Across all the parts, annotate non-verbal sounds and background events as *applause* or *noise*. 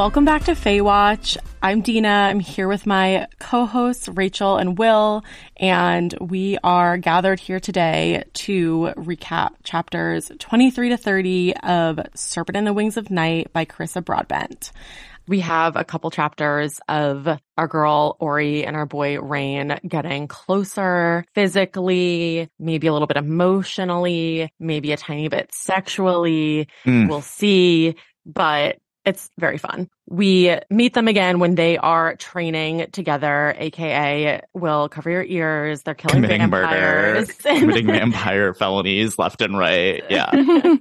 Welcome back to Faewatch. I'm Dina. I'm here with my co-hosts Rachel and Will, and we are gathered here today to recap chapters 23 to 30 of Serpent and the Wings of Night by Carissa Broadbent. We have a couple chapters of our girl Ori and our boy Rain getting closer physically, maybe a little bit emotionally, maybe a tiny bit sexually. Mm. We'll see, but it's very fun. We meet them again when they are training together, aka will cover your ears. They're killing committing murder, vampires. committing vampire felonies left and right. Yeah. *laughs*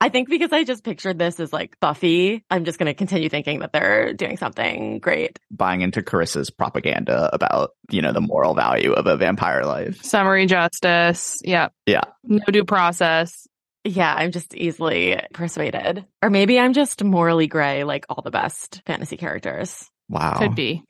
I think because I just pictured this as like Buffy, I'm just going to continue thinking that they're doing something great. Buying into Carissa's propaganda about, you know, the moral value of a vampire life. Summary justice. Yep. Yeah. No due process. Yeah, I'm just easily persuaded. Or maybe I'm just morally gray like all the best fantasy characters. Wow. Could be.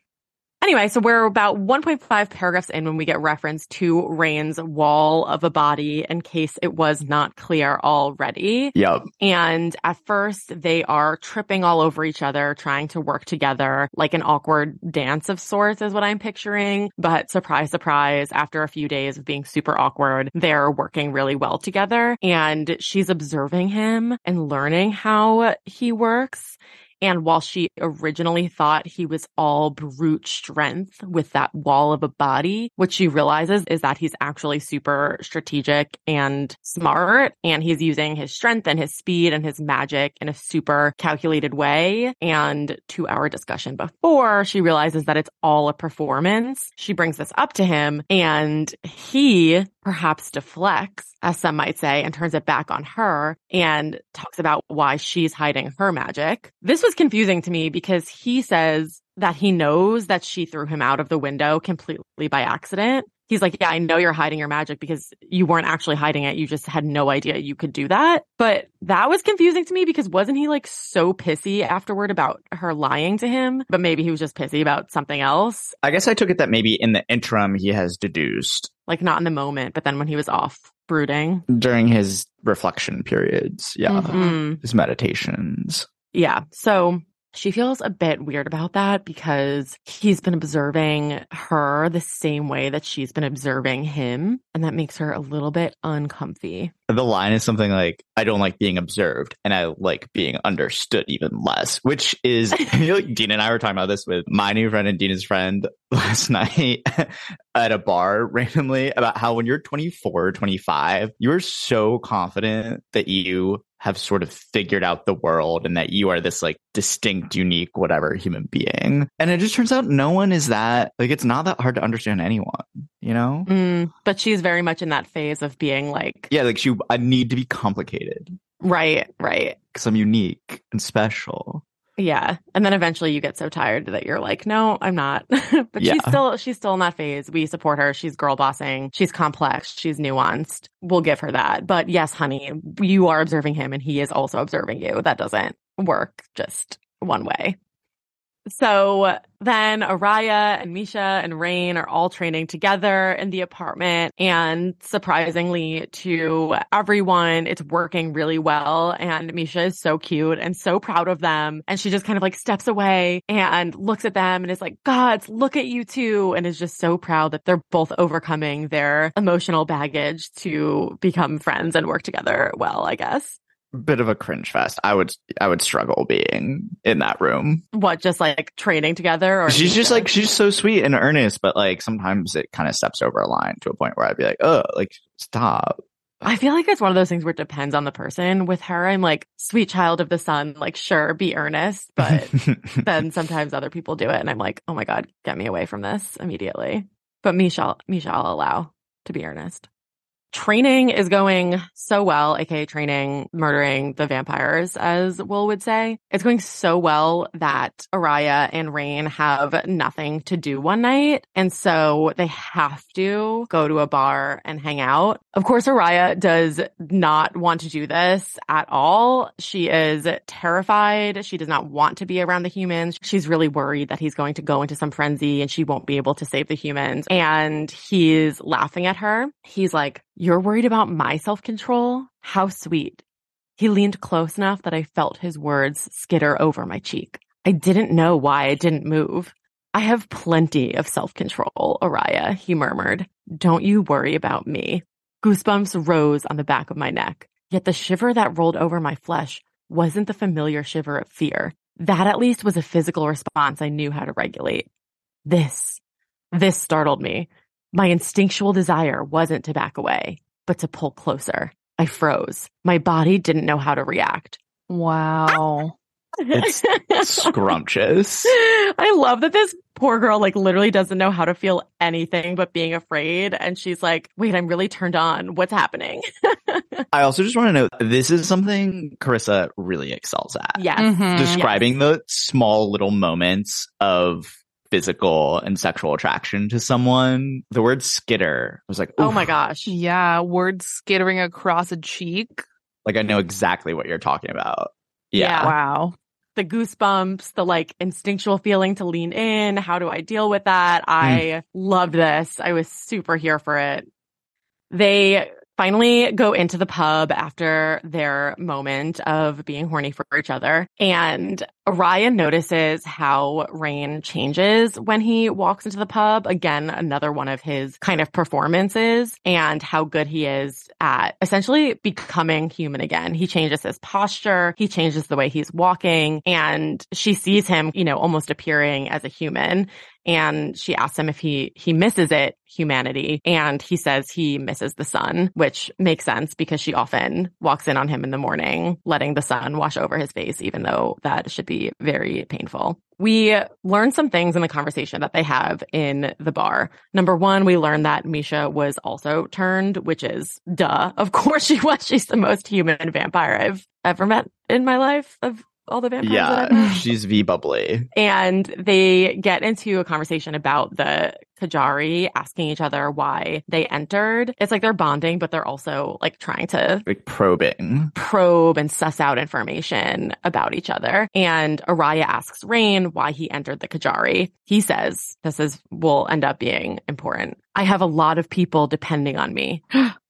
Anyway, so we're about 1.5 paragraphs in when we get reference to Rain's wall of a body in case it was not clear already. Yep. And at first they are tripping all over each other, trying to work together like an awkward dance of sorts is what I'm picturing. But surprise, surprise, after a few days of being super awkward, they're working really well together and she's observing him and learning how he works. And while she originally thought he was all brute strength with that wall of a body, what she realizes is that he's actually super strategic and smart. And he's using his strength and his speed and his magic in a super calculated way. And to our discussion before, she realizes that it's all a performance. She brings this up to him and he perhaps deflects, as some might say, and turns it back on her and talks about why she's hiding her magic. This was confusing to me because he says that he knows that she threw him out of the window completely by accident. He's like, yeah, I know you're hiding your magic because you weren't actually hiding it. You just had no idea you could do that. But that was confusing to me because wasn't he like so pissy afterward about her lying to him? But maybe he was just pissy about something else. I guess I took it that maybe in the interim he has deduced Like not in the moment, but then when he was off brooding. during his reflection periods. Yeah. Mm. His meditations. Yeah. So she feels a bit weird about that because he's been observing her the same way that she's been observing him. And that makes her a little bit uncomfy. The line is something like, I don't like being observed and I like being understood even less, which is, *laughs* you know, like Dina and I were talking about this with my new friend and Dina's friend *laughs* last night at a bar randomly about how when you're 24, 25, you're so confident that you have sort of figured out the world and that you are this like distinct, unique, whatever human being. And it just turns out no one is that, like, it's not that hard to understand anyone, you know? Mm, but she's very much in that phase of being like, Yeah, like she, I need to be complicated right, right. because I'm unique and special. Yeah. And then eventually you get so tired that you're like, no, I'm not. *laughs* but she's still, she's still in that phase. We support her. She's girl bossing. She's complex. She's nuanced. We'll give her that. But yes, honey, you are observing him and he is also observing you. That doesn't work just one way. So then Araya and Misha and Rain are all training together in the apartment. And surprisingly to everyone, it's working really well. And Misha is so cute and so proud of them. And she just kind of like steps away and looks at them and is like, gods, look at you two. And is just so proud that they're both overcoming their emotional baggage to become friends and work together well, I guess. Bit of a cringe fest. I would, I would struggle being in that room. What, just like training together or She's just like, she's so sweet and earnest, but like sometimes it kind of steps over a line to a point where I'd be like, oh, like stop. I feel like it's one of those things where it depends on the person. With her, I'm like, sweet child of the sun, like, sure, be earnest. But *laughs* then sometimes other people do it and I'm like, oh my God, get me away from this immediately. But Misha, me shall allow to be earnest. Training is going so well, aka training, murdering the vampires, as Will would say. It's going so well that Araya and Rain have nothing to do one night. And so they have to go to a bar and hang out. Of course, Araya does not want to do this at all. She is terrified. She does not want to be around the humans. She's really worried that he's going to go into some frenzy and she won't be able to save the humans. And he's laughing at her. He's like, you're worried about my self control? How sweet. He leaned close enough that I felt his words skitter over my cheek. I didn't know why I didn't move. I have plenty of self-control, Araya, he murmured. Don't you worry about me. Goosebumps rose on the back of my neck, yet the shiver that rolled over my flesh wasn't the familiar shiver of fear. That at least was a physical response I knew how to regulate. This, this startled me. My instinctual desire wasn't to back away, but to pull closer. I froze. My body didn't know how to react. Wow. It's scrumptious. *laughs* I love that this poor girl like literally doesn't know how to feel anything but being afraid. And she's like, wait, I'm really turned on. What's happening? *laughs* I also just want to note this is something Carissa really excels at. yes. Mhm. Describing the small little moments of physical and sexual attraction to someone. The word skitter was like, Oh my gosh. Yeah. Words skittering across a cheek. Like I know exactly what you're talking about. Yeah. Yeah. Wow. The goosebumps, the like instinctual feeling to lean in. How do I deal with that? I hmm. loved this. I was super here for it. They finally go into the pub after their moment of being horny for each other. And Ryan notices how Rain changes when he walks into the pub. Again, another one of his kind of performances and how good he is at essentially becoming human again. He changes his posture. He changes the way he's walking and she sees him, you know, almost appearing as a human and she asks him if he he misses it humanity and he says he misses the sun which makes sense because she often walks in on him in the morning letting the sun wash over his face even though that should be very painful we learn some things in the conversation that they have in the bar. Number one, we learn that Misha was also turned, which is duh. Of *laughs* course she was. She's the most human vampire I've ever met in my life of all the vampires that Yeah. She's V bubbly. and they get into a conversation about the Kejari asking each other why they entered. It's like they're bonding, but they're also like trying to Like probing. probe and suss out information about each other. And Araya asks Rain why he entered the Kejari. He says, this is, will end up being important. I have a lot of people depending on me. *gasps* *gasps*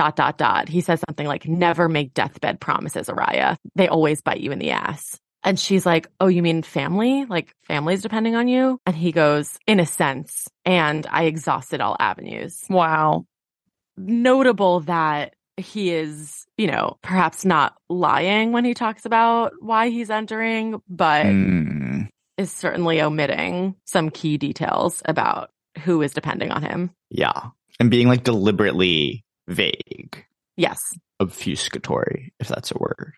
dot, dot, dot. He says something like, never make deathbed promises, Araya. They always bite you in the ass. And she's like, Oh, you mean family? Like family's depending on you? And he goes, In a sense. And I exhausted all avenues. Wow. Notable that he is, you know, perhaps not lying when he talks about why he's entering, but Mm. is certainly omitting some key details about who is depending on him. Yeah. And being like deliberately vague, Yes. obfuscatory, if that's a word.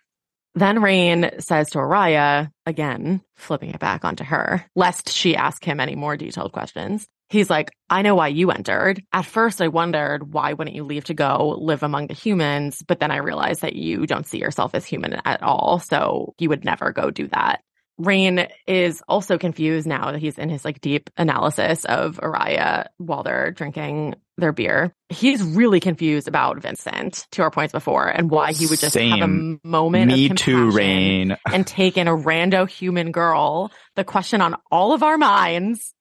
Then Rain says to Araya, again, flipping it back onto her, lest she ask him any more detailed questions. He's like, I know why you entered. At first, I wondered, why wouldn't you leave to go live among the humans? But then I realized that you don't see yourself as human at all. So you would never go do that. Rain is also confused now that he's in his like deep analysis of Araya while they're drinking their beer. He's really confused about Vincent to our points before and why he would just have a moment Me of too, Rain. and take in a rando human girl. The question on all of our minds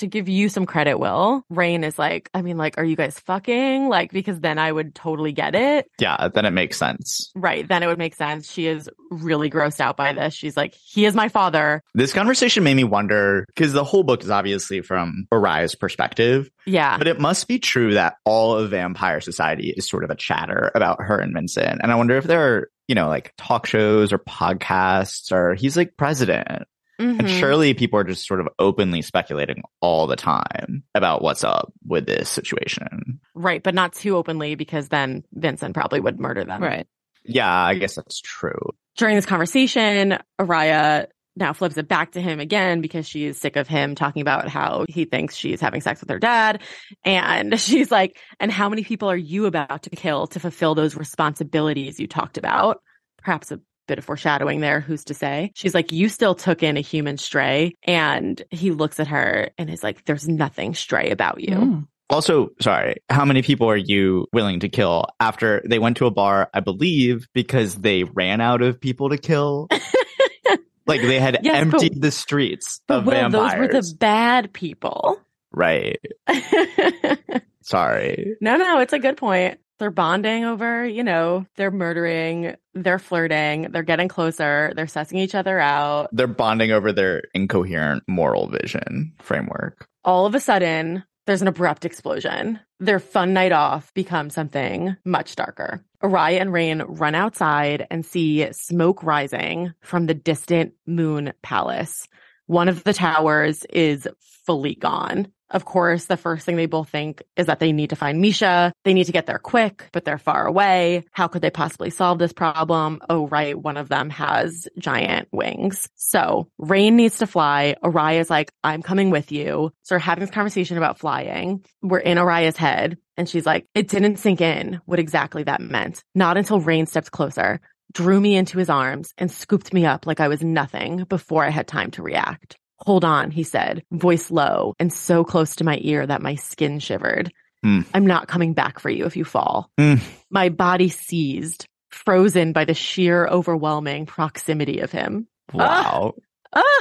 to give you some credit, Will, Rain is like, I mean, like, are you guys fucking? Like, because then I would totally get it. Yeah, then it makes sense. Right. Then it would make sense. She is really grossed out by this. She's like, he is my father. This conversation made me wonder because the whole book is obviously from Araya's perspective, Yeah. but it must be true that all of vampire society is sort of a chatter about her and Vincent. And I wonder if there are, you know, like talk shows or podcasts or he's like president. And Mhm. surely people are just sort of openly speculating all the time about what's up with this situation. Right. But not too openly because then Vincent probably would murder them. Right. Yeah, I guess that's true. during this conversation, Araya now flips it back to him again because she's sick of him talking about how he thinks she's having sex with her dad. And *laughs* she's like, and how many people are you about to kill to fulfill those responsibilities you talked about? Perhaps a bit of foreshadowing there. Who's to say? She's like, you still took in a human stray. And he looks at her and is like, there's nothing stray about you. Mm. Also, sorry, how many people are you willing to kill after they went to a bar, I believe, because they ran out of people to kill? *laughs* like they had Yes, but- emptied the streets But of Will, vampires. those were the bad people. Right. *laughs* Sorry. no, no, it's a good point. They're bonding over, you know, they're murdering, they're flirting, they're getting closer, they're sussing each other out. They're bonding over their incoherent moral vision framework. All of a sudden, there's an abrupt explosion. Their fun night off becomes something much darker. Araya and Rain run outside and see smoke rising from the distant moon palace. One of the towers is fully gone. Of course, the first thing they both think is that they need to find Misha. They need to get there quick, but they're far away. How could they possibly solve this problem? Oh, right. One of them has giant wings. So Rain needs to fly. Araya's like, I'm coming with you. So we're having this conversation about flying. We're in Araya's head and she's like, it didn't sink in what exactly that meant. Not until Rain stepped closer, drew me into his arms and scooped me up like I was nothing before I had time to react. Hold on, he said, voice low and so close to my ear that my skin shivered. Mm. I'm not coming back for you if you fall. Mm. My body seized, frozen by the sheer overwhelming proximity of him. Wow. Ah!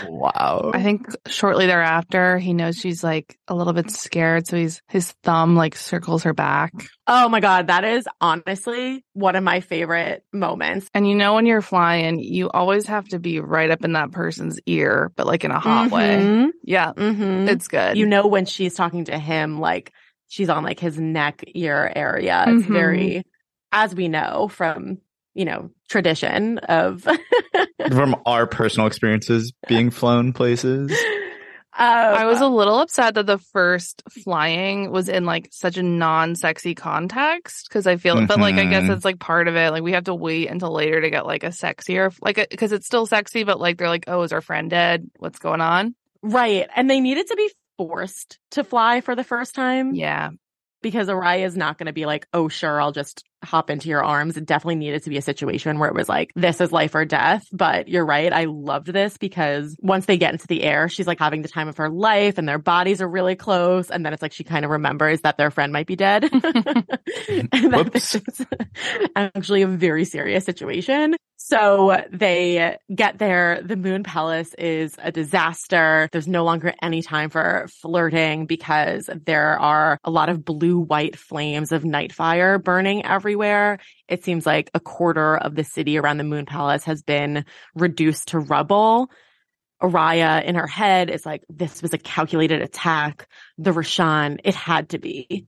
Wow. I think shortly thereafter, he knows she's like a little bit scared. So he's, his thumb like circles her back. Oh my God. That is honestly one of my favorite moments. And you know, when you're flying, you always have to be right up in that person's ear, but like in a hot way. Mhm. Yeah. Mhm. It's good. you know when she's talking to him like she's on like his neck ear area it's Mhm. very as we know from you know tradition of *laughs* From our personal experiences being flown places. I was a little upset that the first flying was in like such a non-sexy context because I feel, but like I guess Mhm. it's like part of it. Like we have to wait until later to get like a sexier, like because it's still sexy, but like they're like, oh, is our friend dead? What's going on? right and they needed to be forced to fly for the first time Yeah, because Araya is not going to be like oh sure I'll just hop into your arms. It definitely needed to be a situation where it was like this is life or death. But you're right I loved this because once they get into the air she's like having the time of her life and their bodies are really close and then it's like she kind of remembers that their friend might be dead. *laughs* *laughs* And that this is actually a very serious situation so they get there. The moon palace is a disaster. There's no longer any time for flirting because there are a lot of blue white flames of night fire burning everywhere. It seems like a quarter of the city around the moon palace has been reduced to rubble. Araya in her head is like, this was a calculated attack. The Rishan, it had to be.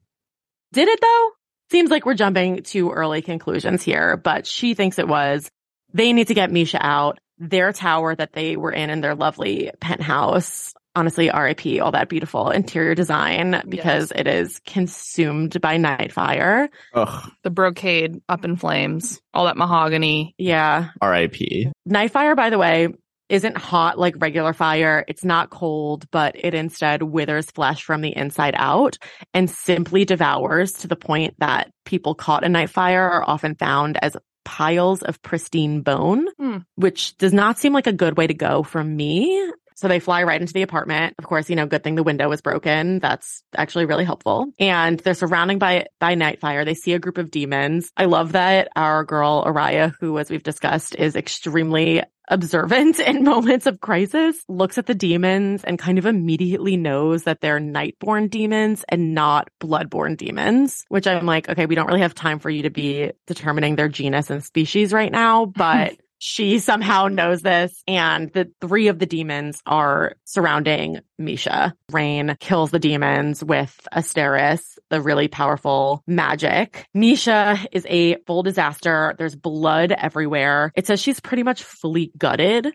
Did it though? Seems like we're jumping to early conclusions here, but she thinks it was. They need to get Misha out. Their tower that they were in in their lovely penthouse. Honestly, RIP, all that beautiful interior design because it is consumed by night fire. Ugh. the brocade up in flames, all that mahogany. Yeah. R.I.P. Night fire, by the way, isn't hot like regular fire. It's not cold, but it instead withers flesh from the inside out and simply devours to the point that people caught in night fire are often found as piles of pristine bone, Hmm. which does not seem like a good way to go for me. So they fly right into the apartment. Of course, you know, good thing the window was broken. That's actually really helpful. And they're surrounded by by Nightfire. They see a group of demons. I love that our girl Araya, who as we've discussed is extremely observant *laughs* in moments of crisis, looks at the demons and kind of immediately knows that they're nightborn demons and not bloodborn demons, which I'm like, okay, we don't really have time for you to be determining their genus and species right now, *laughs* but she somehow knows this and the three of the demons are surrounding Misha. Rain kills the demons with Asteris, the really powerful magic. Misha is a full disaster. There's blood everywhere. It says she's pretty much fully gutted.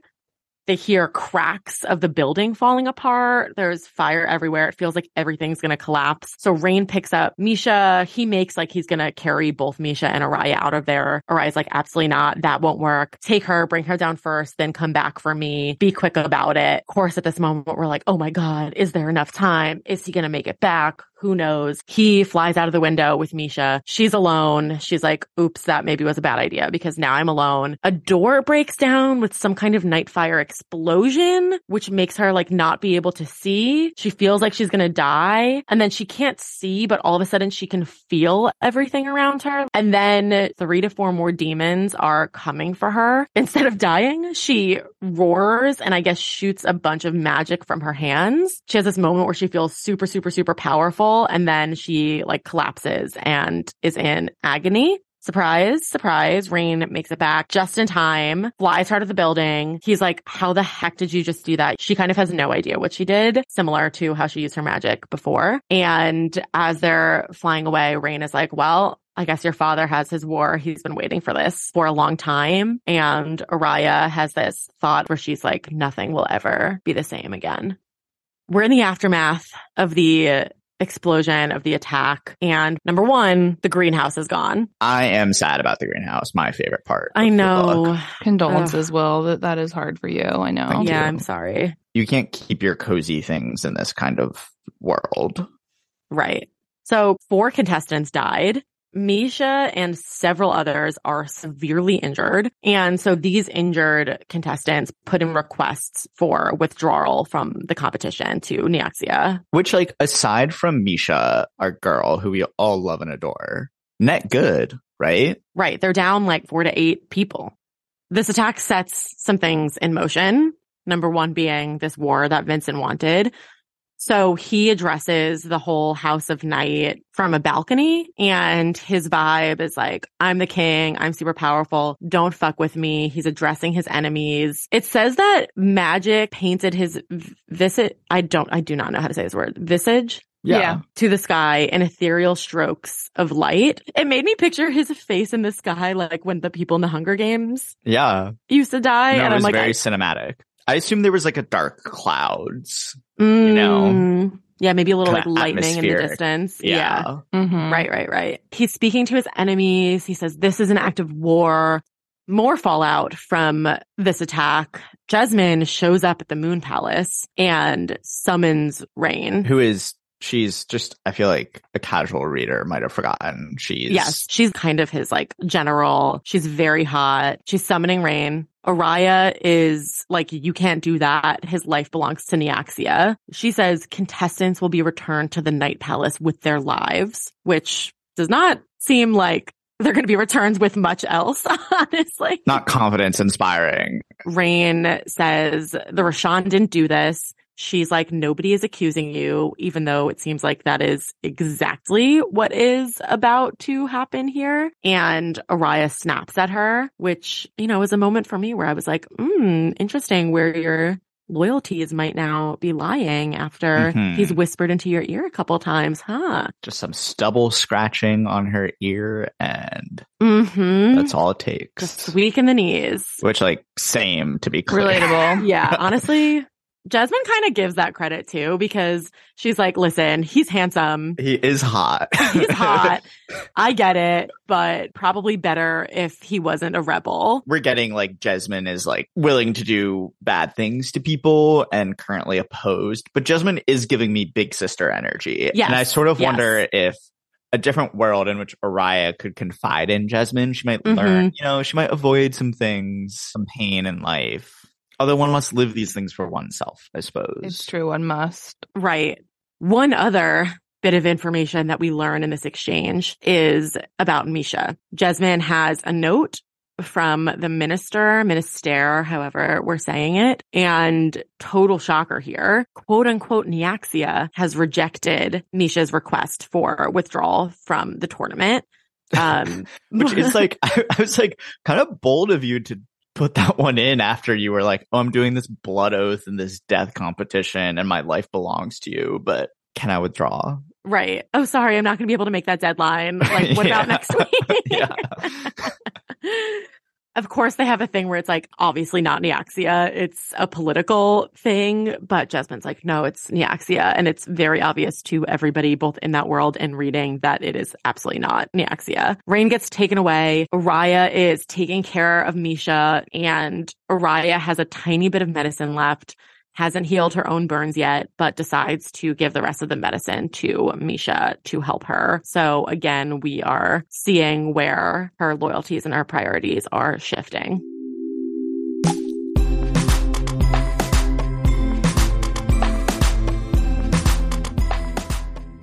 They hear cracks of the building falling apart. There's fire everywhere. It feels like everything's going to collapse. So Rain picks up Misha. He makes like he's going to carry both Misha and Araya out of there. Araya's like, absolutely not. That won't work. Take her, bring her down first, then come back for me. Be quick about it. Of course, at this moment, we're like, oh my God, is there enough time? Is he going to make it back? Who knows? He flies out of the window with Misha. She's alone. She's like, oops, that maybe was a bad idea because now I'm alone. A door breaks down with some kind of night fire explosion, which makes her like not be able to see. She feels like she's going to die and then she can't see, but all of a sudden she can feel everything around her. And then three to four more demons are coming for her. *laughs* Instead of dying, she roars and I guess shoots a bunch of magic from her hands. She has this moment where she feels super, super, super powerful And then she like collapses and is in agony. Surprise, surprise. Rain makes it back just in time, flies out of the building. He's like, how the heck did you just do that? She kind of has no idea what she did, similar to how she used her magic before. And as they're flying away, Rain is like, well, I guess your father has his war. He's been waiting for this for a long time. And Araya has this thought where she's like, nothing will ever be the same again. We're in the aftermath of the explosion of the attack. And number one, the greenhouse is gone. I am sad about the greenhouse. My favorite part. I know. Condolences, Ugh. Will. That that is hard for you. I know. Thank yeah, you. I'm sorry. You can't keep your cozy things in this kind of world. Right. So four contestants died. Misha and several others are severely injured. And so these injured contestants put in requests for withdrawal from the competition to Nyaxia. Which, like, aside from Misha, our girl, who we all love and adore, net good, right? Right. They're down like four to eight people. This attack sets some things in motion. Number one being this war that Vincent wanted. So he addresses the whole House of Night from a balcony and his vibe is like, I'm the king. I'm super powerful. Don't fuck with me. He's addressing his enemies. It says that magic painted his visage. I don't, I do not know how to say this word. Visage. Yeah. yeah. To the sky in ethereal strokes of light. It made me picture his face in the sky, like when the people in the Hunger Games. Yeah. Used to die. No, and I'm like, very I, cinematic. I assume there was like a dark clouds, mm, you know? Yeah, maybe a little like lightning in the distance. Yeah. yeah. Mm-hmm. Right, right, right. He's speaking to his enemies. He says, this is an act of war. More fallout from this attack. Jasmine shows up at the Moon Palace and summons Rain. Who is she's just i feel like a casual reader might have forgotten she's yes she's kind of his like general she's very hot she's summoning rain Araya is like, you can't do that. His life belongs to Nyaxia. She says contestants will be returned to the Night Palace with their lives, which does not seem like they're going to be returned with much else, *laughs* honestly. Not confidence inspiring. Rain says the Rishan didn't do this. She's like, nobody is accusing you, even though it seems like that is exactly what is about to happen here. And Araya snaps at her, which, you know, is a moment for me where I was like, hmm, interesting where your loyalties might now be lying after mm-hmm. he's whispered into your ear a couple times, huh? Just some stubble scratching on her ear and mm-hmm. that's all it takes. Just weak in the knees. Which like same to be clear. Relatable. yeah. *laughs* Honestly, Jesmyn kind of gives that credit too because she's like, listen, he's handsome. He is hot. *laughs* he's hot. *laughs* I get it, but probably better if he wasn't a rebel. We're getting like Jasmine is like willing to do bad things to people and currently opposed, but Jasmine is giving me big sister energy. Yes. And I sort of yes. wonder if a different world in which Araya could confide in Jasmine, she might mm-hmm. learn, you know, she might avoid some things, some pain in life Although one must live these things for oneself, I suppose. It's true, one must. Right. One other bit of information that we learn in this exchange is about Misha. Jasmine has a note from the minister, minister, however we're saying it, and total shocker here. Quote unquote Nyaxia has rejected Misha's request for withdrawal from the tournament. *laughs* Um, which is like, I, *laughs* I was like, kind of bold of you to put that *laughs* one in after you were like, oh, I'm doing this blood oath and this death competition and my life belongs to you, but can I withdraw? Right. Oh, sorry. I'm not going to be able to make that deadline. Like, what *laughs* about next week? *laughs* yeah. Of course, they have a thing where it's like, obviously not Nyaxia. It's a political thing, but jasmine's like, no, it's Nyaxia. And it's very obvious to everybody, both in that world and reading that it is absolutely not Nyaxia. rain gets taken away. Araya is taking care of Misha and Araya has a tiny bit of medicine left hasn't healed her own burns yet, but decides to give the rest of the medicine to Misha to help her. So again, we are seeing where her loyalties and her priorities are shifting.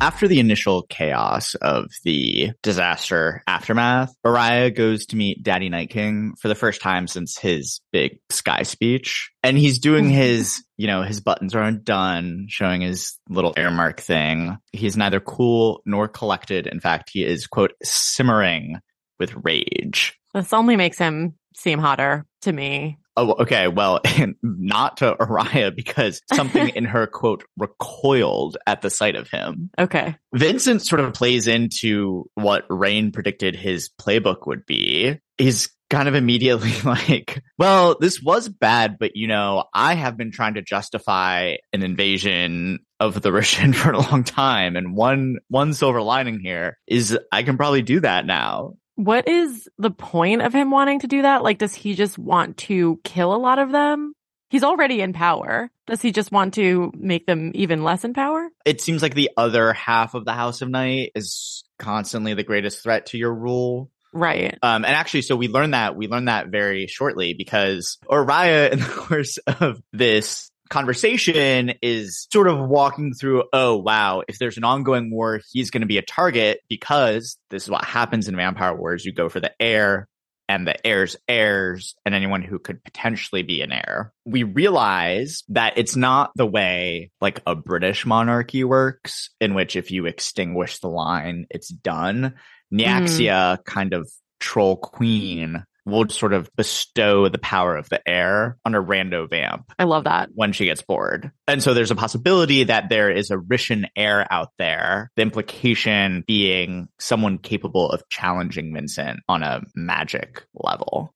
After the initial chaos of the disaster aftermath, Araya goes to meet Daddy Night King for the first time since his big sky speech. And he's doing mm-hmm. his, you know, his buttons are undone, showing his little Heir Mark thing. He's neither cool nor collected. In fact, he is, quote, simmering with rage. This only makes him seem hotter to me. Oh, okay. Well, *laughs* not to Araya because *laughs* something in her quote recoiled at the sight of him. Okay. Vincent sort of plays into what Rain predicted his playbook would be. He's kind of immediately *laughs* like, well, this was bad, but you know, I have been trying to justify an invasion of the Rishan for a long time. And one, one silver lining here is I can probably do that now. What is the point of him wanting to do that? Like, does he just want to kill a lot of them? He's already in power. Does he just want to make them even less in power? It seems like the other half of the House of Night is constantly the greatest threat to your rule. Right. Um, and actually, so we learned that, we learned that very shortly because Araya, in the *laughs* course of this conversation is sort of walking through, oh, wow, if there's an ongoing war, he's going to be a target because this is what happens in vampire wars. You go for the heir and the heir's heirs and anyone who could potentially be an heir. We realize that it's not the way like a British monarchy works, in which if you extinguish the line, it's done. Nyaxia mm. kind of troll queen will sort of bestow the power of the heir on a rando vamp. I love that. When she gets bored. And so there's a possibility that there is a Rishan heir out there. The implication being someone capable of challenging Vincent on a magic level.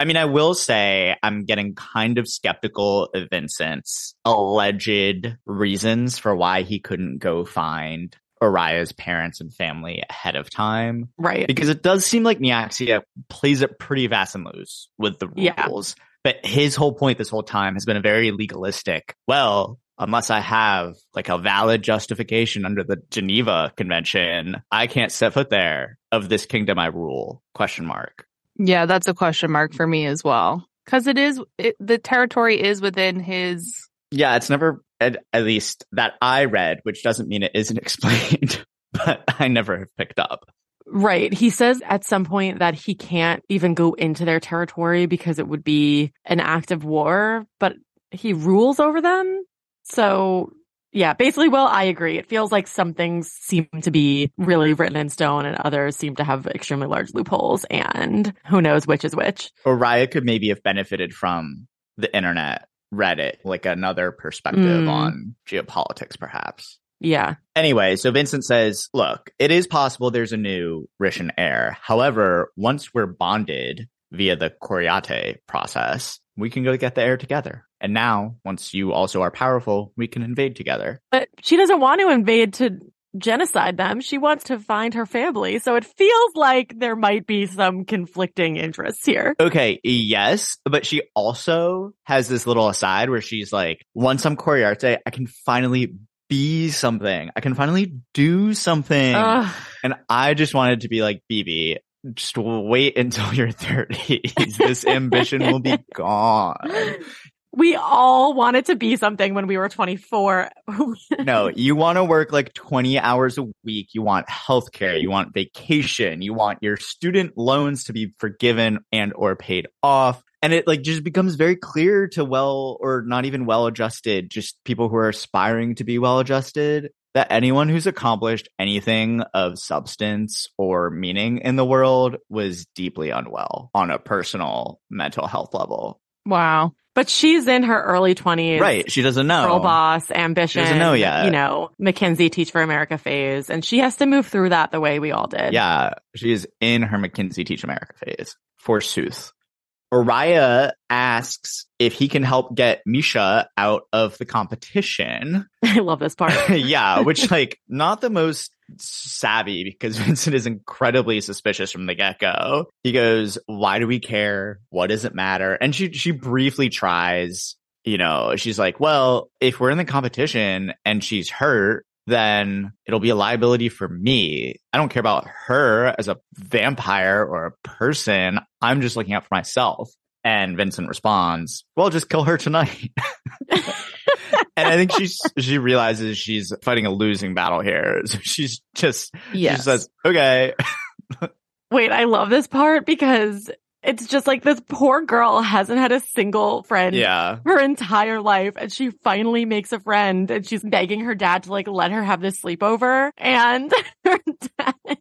I mean, I will say I'm getting kind of skeptical of Vincent's alleged reasons for why he couldn't go find Araya's parents and family ahead of time. Right. Because it does seem like Nyaxia plays it pretty fast and loose with the rules. Yeah. But his whole point this whole time has been a very legalistic, well, unless I have like a valid justification under the Geneva Convention, I can't set foot there of this kingdom I rule. Question mark. Yeah, that's a question mark for me as well. Cause it is, it, the territory is within his. Yeah, it's never at, at least that I read, which doesn't mean it isn't *laughs* explained, but I never have picked up. Right. He says at some point that he can't even go into their territory because it would be an act of war, but he rules over them. So yeah, basically, well, I agree. It feels like some things seem to be really written in stone and others seem to have extremely large loopholes and who knows which is which. Araya could maybe have benefited from the internet Reddit, like another perspective mm. on geopolitics, perhaps. Yeah. Anyway, so Vincent says, look, it is possible there's a new Rishan heir. However, once we're bonded via the Coriate process, we can go get the heir together. And now, once you also are powerful, we can invade together. But she doesn't want to invade to genocide them. She wants to find her family. So it feels like there might be some conflicting interests here. Okay. Yes. But she also has this little aside where she's like, once I'm Coriate, I can finally be something. I can finally do something. Ugh. And I just wanted to be like, BB, just wait until *laughs* you're 30s. this ambition will be *laughs* gone we all wanted to be something when we were 24. *laughs* no, you want to work like 20 hours a week. You want healthcare. You want vacation. You want your student loans to be forgiven and or paid off. And it like just becomes very clear to well or not even well adjusted, just people who are aspiring to be well adjusted that anyone who's accomplished anything of substance or meaning in the world was deeply unwell on a personal mental health level. Wow. But she's in her early 20s. Right. She doesn't know. Girl boss, ambition. She doesn't know yet. You know, McKinsey Teach for America phase. And she has to move through that the way we all did. Yeah. She is in her McKinsey Teach America phase. Forsooth. Araya asks if he can help get Misha out of the competition. *laughs* I love this part. *laughs* yeah, which like not the most savvy because *laughs* Vincent is incredibly suspicious from the get-go. He goes, "Why do we care? What does it matter?" And she she briefly tries, you know, she's like, "Well, if we're in the competition and she's hurt, then it'll be a liability for me. I don't care about her as a vampire or a person. I'm just looking out for myself. And Vincent responds, well, just kill her tonight. *laughs* and I think she's she realizes she's fighting a losing battle here. *laughs* So she's just Yes. she says, "Okay." *laughs* Wait, I love this part because it's just like this poor girl hasn't had a single friend Yeah. her entire life and she finally makes a friend and she's begging her dad to like let her have this sleepover and *laughs* her dad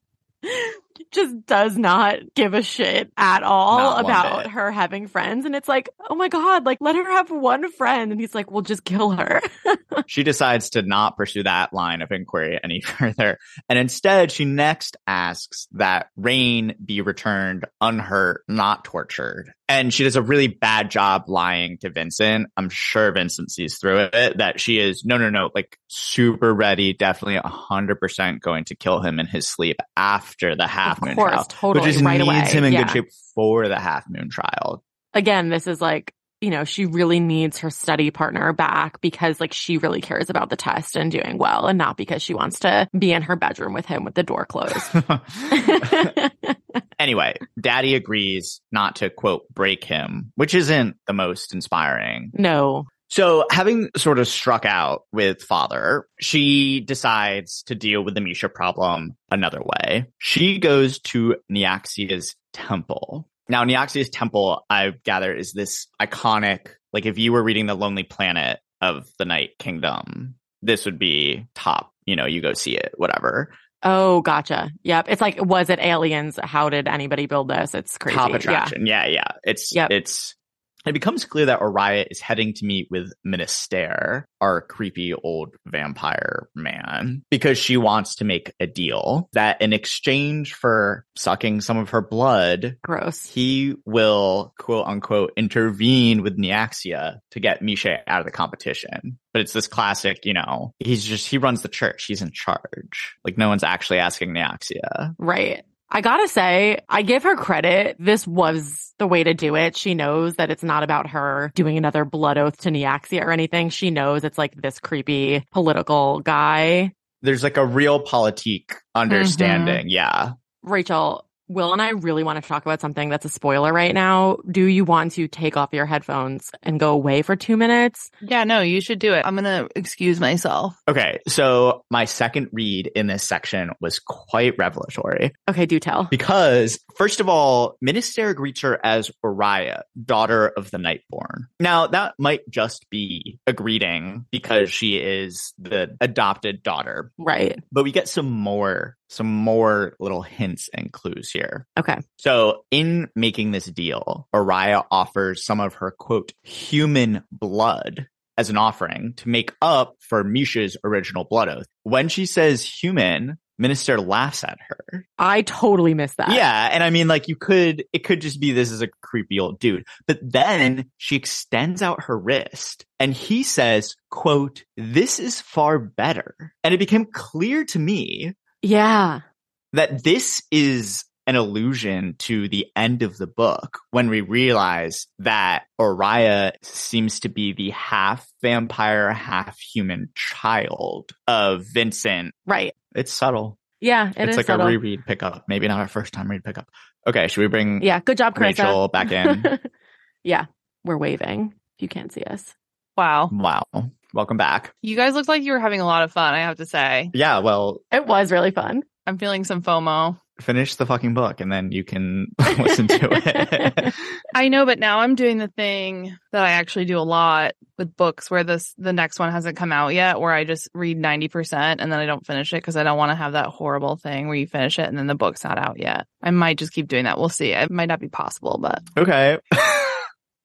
just does not give a shit at all about bit. her having friends and it's like oh my god like let her have one friend and he's like well just kill her *laughs* She decides to not pursue that line of inquiry any *laughs* further. And instead, she next asks that Rain be returned unhurt, not tortured. And she does a really bad job lying to Vincent. I'm sure Vincent sees through it that she is, no, no, no, like super ready, definitely 100% going to kill him in his sleep after the half of moon course trial. totally which just right needs away him in yeah. good shape for the half moon trial. again, this is like, you know, she really needs her study partner back because like she really cares about the test and doing well and not because she wants to be in her bedroom with him with the door closed. *laughs* *laughs* anyway, daddy agrees not to quote break him, which isn't the most inspiring. no. So having sort of struck out with father, she decides to deal with the Misha problem another way. She goes to Nyaxia's temple. Now, Nyaxia's temple, I gather, is this iconic, like if you were reading The Lonely Planet of the Night Kingdom, this would be top, you know, you go see it, whatever. Oh, gotcha. Yep. It's like, was it aliens? How did anybody build this? It's crazy. top Yeah. attraction. Yeah, yeah. It's Yep. it's it becomes clear that Oriah is heading to meet with Minister, our creepy old vampire man, because she wants to make a deal that in exchange for sucking some of her blood, Gross. he will quote unquote intervene with Nyaxia to get Misha out of the competition. But it's this classic, you know, he's just he runs the church, he's in charge. Like no one's actually asking Nyaxia. Right. I gotta say, I give her credit. This was the way to do it. She knows that it's not about her doing another blood oath to Nyaxia or anything. She knows it's like this creepy political guy. there's like a realpolitik mm-hmm. understanding. Yeah. Rachel, Will and I really want to talk about something that's a spoiler right now. Do you want to take off your headphones and go away for two minutes? Yeah, no, you should do it. I'm gonna excuse myself. Okay. So my second read in this section was quite revelatory Okay, do tell. because first of all, Minister greets her as Oriah, daughter of the Nightborn. Now that might just be a greeting because she is the adopted daughter, Right. but we get some more, some more little hints and clues here. Okay. So in making this deal, Oriah offers some of her quote, human blood as an offering to make up for Misha's original blood oath. When she says human, Minister laughs at her. I totally missed that. Yeah. And I mean, like you could, it could just be this is a creepy old dude, but then she extends out her wrist and he says, quote, this is far better. And it became clear to me Yeah. that this is an allusion to the end of the book when we realize that Oriah seems to be the half vampire, half human child of Vincent. Right. It's subtle. Yeah. It it's is like subtle. a reread pickup. Maybe not our first time read pickup. Okay, should we bring Yeah. Good job, Carissa. Rachel back in? *laughs* yeah. We're waving if you can't see us. Wow. wow. Welcome back. You guys look like you were having a lot of fun, I have to say. Yeah, well, It was really fun. I'm feeling some FOMO. finish the fucking book and then you can *laughs* listen to it. *laughs* I know, but now I'm doing the thing that I actually do a lot with books where this the next one hasn't come out yet, where I just read 90% and then I don't finish it because I don't want to have that horrible thing where you finish it and then the book's not out yet. I might just keep doing that. We'll see. It might not be possible, but okay. *laughs*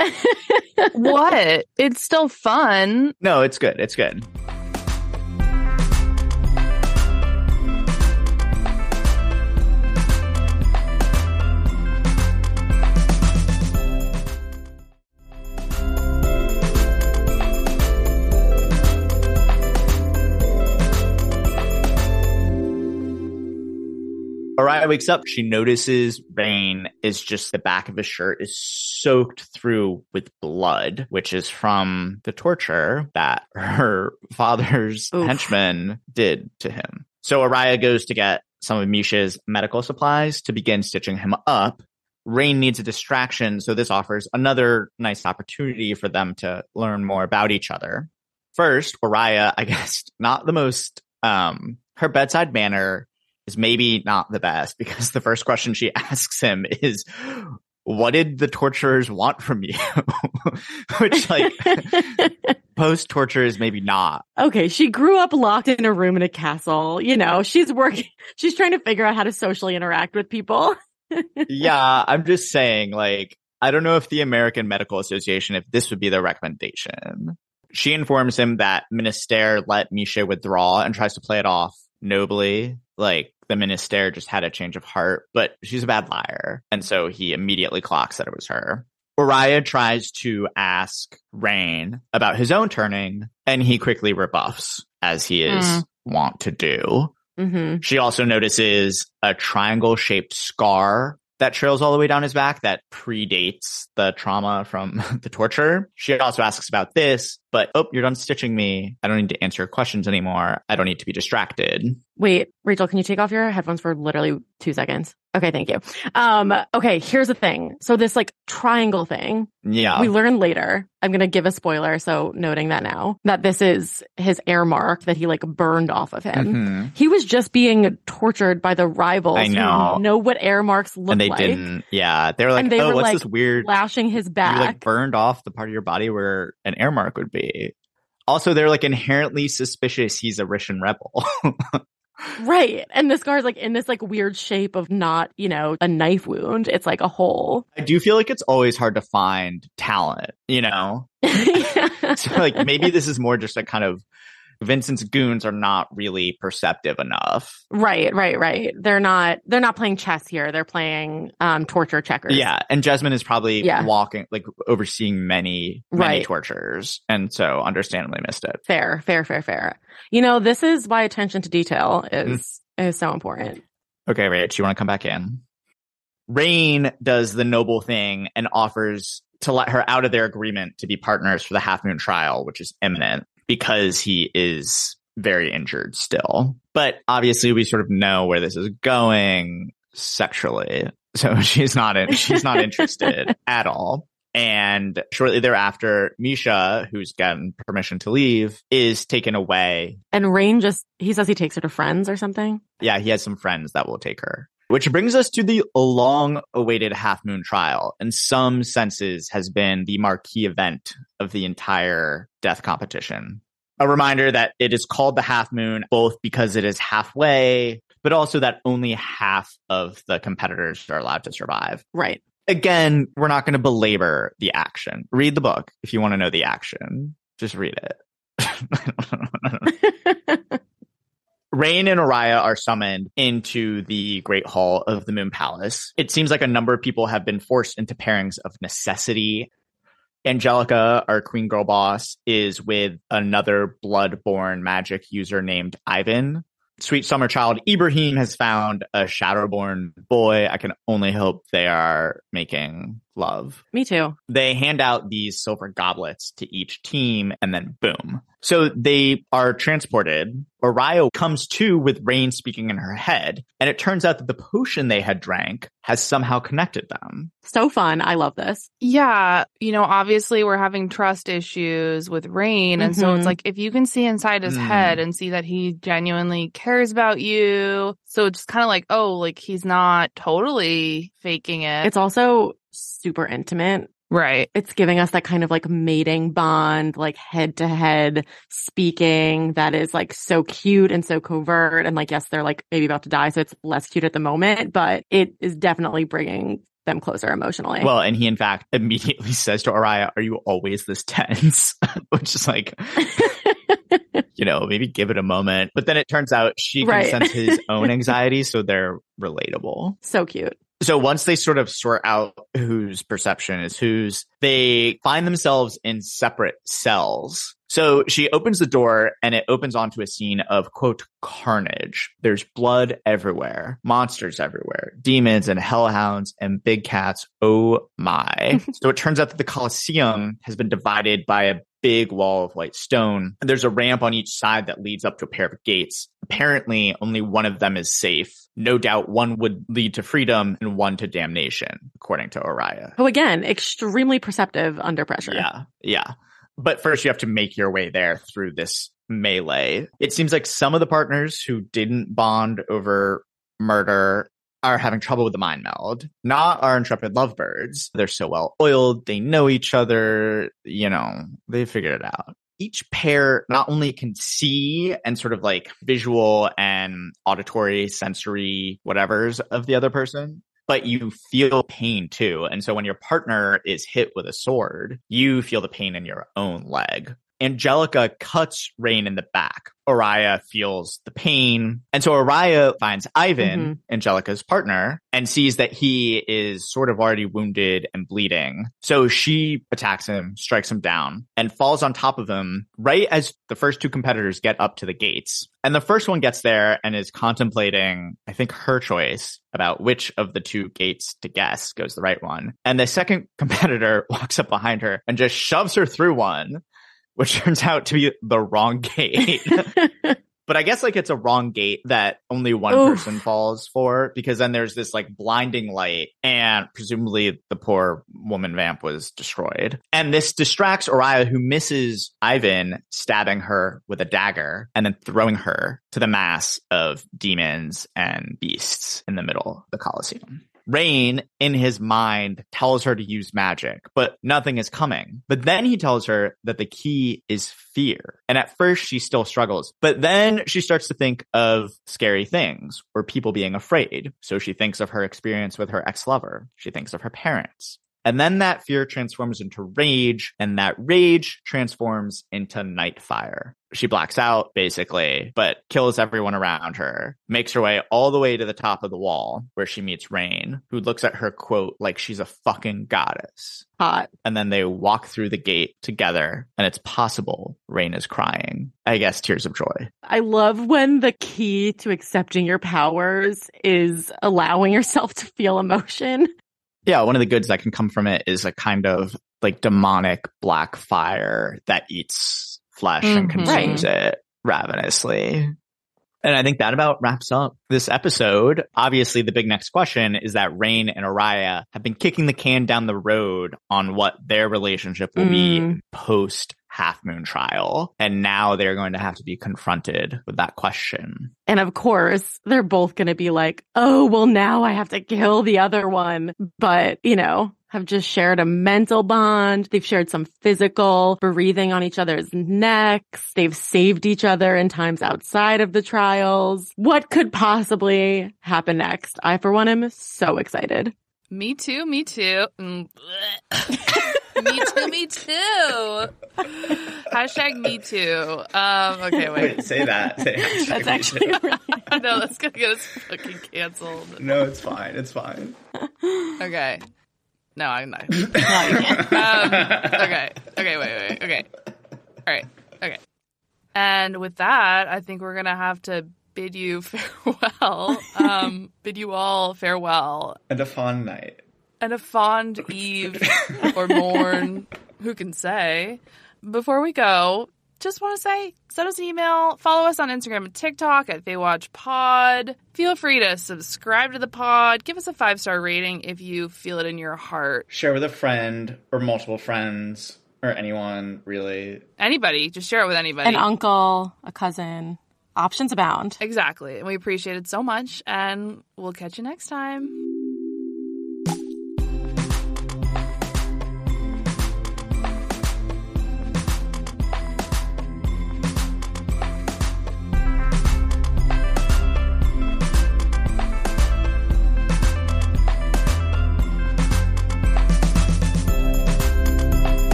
*laughs* what? It's still fun. no, it's good. It's good. Oriah wakes up. She notices Rain is just the back of his shirt is soaked through with blood, which is from the torture that *laughs* her father's Oof. henchman did to him. So Oriah goes to get some of Misha's medical supplies to begin stitching him up. Rain needs a distraction, so this offers another nice opportunity for them to learn more about each other. first, Oriah, I *laughs* guess, not the most, um, her bedside manner is maybe not the best because the first question she *laughs* asks him is, what did the torturers want from you? *laughs* Which like *laughs* post torture is maybe not. Okay, she grew up locked in a room in a castle. You know, she's working, she's trying to figure out how to socially interact with people. yeah, I'm just saying, like, I don't know if the American Medical Association, if this would be their recommendation. She informs him that Minister let Misha withdraw and tries to play it off nobly. Like the Minister just had a change of heart, but she's a bad liar. And so he immediately clocks that it was her. Oraya tries to ask Raihn about his own turning, and he quickly rebuffs, as he is mm. wont to do. Mm-hmm. She also notices a triangle shaped scar that trails all the way down his back that predates the trauma from *laughs* the torture. She also asks about this, but oh, you're done stitching me. I don't need to answer questions anymore. I don't need to be distracted. Wait, Rachel, can you take off your headphones for literally two seconds? Okay, thank you. Um, okay, here's the thing. So this like triangle thing. Yeah. We learn later. I'm going to give a spoiler. So noting that now that this is his Heir Mark that he like burned off of him. Mm-hmm. He was just being tortured by the rivals. I know. know what Heir Marks look like. And they like. didn't. Yeah. They were like, they oh, were, what's like, this weird lashing his back. You like burned off the part of your body where an Heir Mark would be. Also, they're like inherently suspicious he's a Rishan rebel. *laughs* Right. And the scar is like in this like weird shape of not, you know, a knife wound. It's like a hole. I do feel like it's always hard to find talent, you know? *laughs* *laughs* so like maybe this is more just a kind of Vincent's goons are not really perceptive enough. Right, right, right. They're not they're not playing chess here. They're playing um torture checkers. Yeah, and Jesmine is probably yeah. walking like overseeing many many right. tortures and so understandably missed it. Fair, fair, fair, fair. You know, this is why attention to detail is mm. is so important. Okay, Rach, you want to come back in? Raihn does the noble thing and offers to let her out of their agreement to be partners for the half moon trial, which is imminent because he is very injured still. But obviously we sort of know where this is going sexually. So *laughs* she's not in, she's not interested *laughs* at all. And shortly thereafter, Misha, who's gotten permission to leave, is taken away. And Raihn just, he says he takes her to friends or something. Yeah, he has some friends that will take her. Which brings us to the long awaited half moon trial. In some senses has been the marquee event of the entire death competition. A reminder that it is called the half moon both because it is halfway, but also that only half of the competitors are allowed to survive. Right. Again, we're not going to belabor the action. Read the book if you want to know the action. Just read it. *laughs* *laughs* *laughs* Raihn and Oraya are summoned into the Great Hall of the Moon Palace. It seems like a number of people have been forced into pairings of necessity. Angelika, our queen girl boss, is with another blood-born magic user named Ivan. Sweet summer child Ibrihim has found a shadowborn boy. I can only hope they are making love. Me too. They hand out these silver goblets to each team and then boom. So they are transported. Oraya comes to with Raihn speaking in her head, and it turns out that the potion they had drank has somehow connected them. So fun. I love this. Yeah. You know, obviously we're having trust issues with Raihn. Mm-hmm. And so it's mm-hmm. like, if you can see inside his mm. head and see that he genuinely cares about you. So it's kind of like, oh, like he's not totally faking it. It's also super intimate. Right. It's giving us that kind of like mating bond, like head to head speaking that is like so cute and so covert. And like, yes, they're like maybe about to die. So it's less cute at the moment, but it is definitely bringing them closer emotionally. Well, and he in fact immediately *laughs* says to Oraya, are you always this tense? *laughs* Which is like, *laughs* you know, maybe give it a moment. But then it turns out she can right. sense his own anxiety. So they're relatable. So cute. So once they sort of sort out whose perception is whose, they find themselves in separate cells. So she opens the door and it opens onto a scene of quote carnage. There's blood everywhere, monsters everywhere, demons and hellhounds and big cats. Oh my. *laughs* so it turns out that the Colosseum has been divided by a big wall of white stone. And there's a ramp on each side that leads up to a pair of gates. Apparently, only one of them is safe. No doubt one would lead to freedom and one to damnation, according to Oraya. Who again, extremely perceptive under pressure. Yeah. Yeah. But first, you have to make your way there through this melee. It seems like some of the partners who didn't bond over murder are having trouble with the mind meld. Not our intrepid lovebirds. They're so well oiled. They know each other. You know, they figured it out. Each pair not only can see and sort of like visual and auditory, sensory, whatever's of the other person, but you feel pain too. And so when your partner is hit with a sword, you feel the pain in your own leg. Angelika cuts Raihn in the back. Oraya feels the pain. And so Oraya finds Ivan, mm-hmm. Angelika's partner, and sees that he is sort of already wounded and bleeding. So she attacks him, strikes him down, and falls on top of him right as the first two competitors get up to the gates. And the first one gets there and is contemplating, I think, her choice about which of the two gates to guess goes the right one. And the second *laughs* competitor walks up behind her and just shoves her through one which *laughs* turns out to be the wrong gate. *laughs* but I guess like it's a wrong gate that only one Oof. person falls for because then there's this like blinding light and presumably the poor woman vamp was destroyed. And this distracts Oraya who misses Ivan stabbing her with a dagger and then throwing her to the mass of demons and beasts in the middle of the Colosseum. Raihn, in his mind, tells her to use magic, but nothing is coming. But then he tells her that the key is fear. And at first she still struggles, but then she starts to think of scary things or people being afraid. So she thinks of her experience with her ex-lover. She thinks of her parents. And then that fear transforms into rage, and that rage transforms into Nightfire. She blacks out, basically, but kills everyone around her, makes her way all the way to the top of the wall where she meets Raihn, who looks at her, quote, like she's a fucking goddess. Hot. And then they walk through the gate together, and it's possible Raihn is crying. I guess tears of joy. I love when the key to accepting your powers is allowing yourself to feel emotion. Yeah, one of the goods that can come from it is a kind of like demonic black fire that eats flesh mm-hmm. and consumes right. it ravenously. And I think that about wraps up this episode. Obviously, the big next question is that Raihn and Oraya have been kicking the can down the road on what their relationship will mm. be post half moon trial. And now they're going to have to be confronted with that question. And of course, they're both going to be like, oh, well, now I have to kill the other one. But, you know, have just shared a mental bond. They've shared some physical breathing on each other's necks. They've saved each other in times outside of the trials. What could possibly happen next? I, for one, am so excited. Me too. Me too. Mm, *laughs* Me too. Me too. Hashtag me too. Um, okay, wait. wait say that. Say that's actually really. *laughs* no, that's gonna get us fucking canceled. No, it's fine. It's fine. Okay. No, I'm not. no, *laughs* um, okay. Okay. Wait. Wait. Okay. All right. Okay. And with that, I think we're gonna have to bid you *laughs* farewell. Um, bid you all farewell. And a fond night. And a fond eve or morn. Who can say? Before we go, just want to say, send us an email, follow us on Instagram and TikTok at Faewatch Pod. Feel free to subscribe to the pod, give us a five star rating if you feel it in your heart. Share with a friend or multiple friends or anyone, really. Anybody, just share it with anybody. An uncle, a cousin options abound. Exactly. And we appreciate it so much. And we'll catch you next time.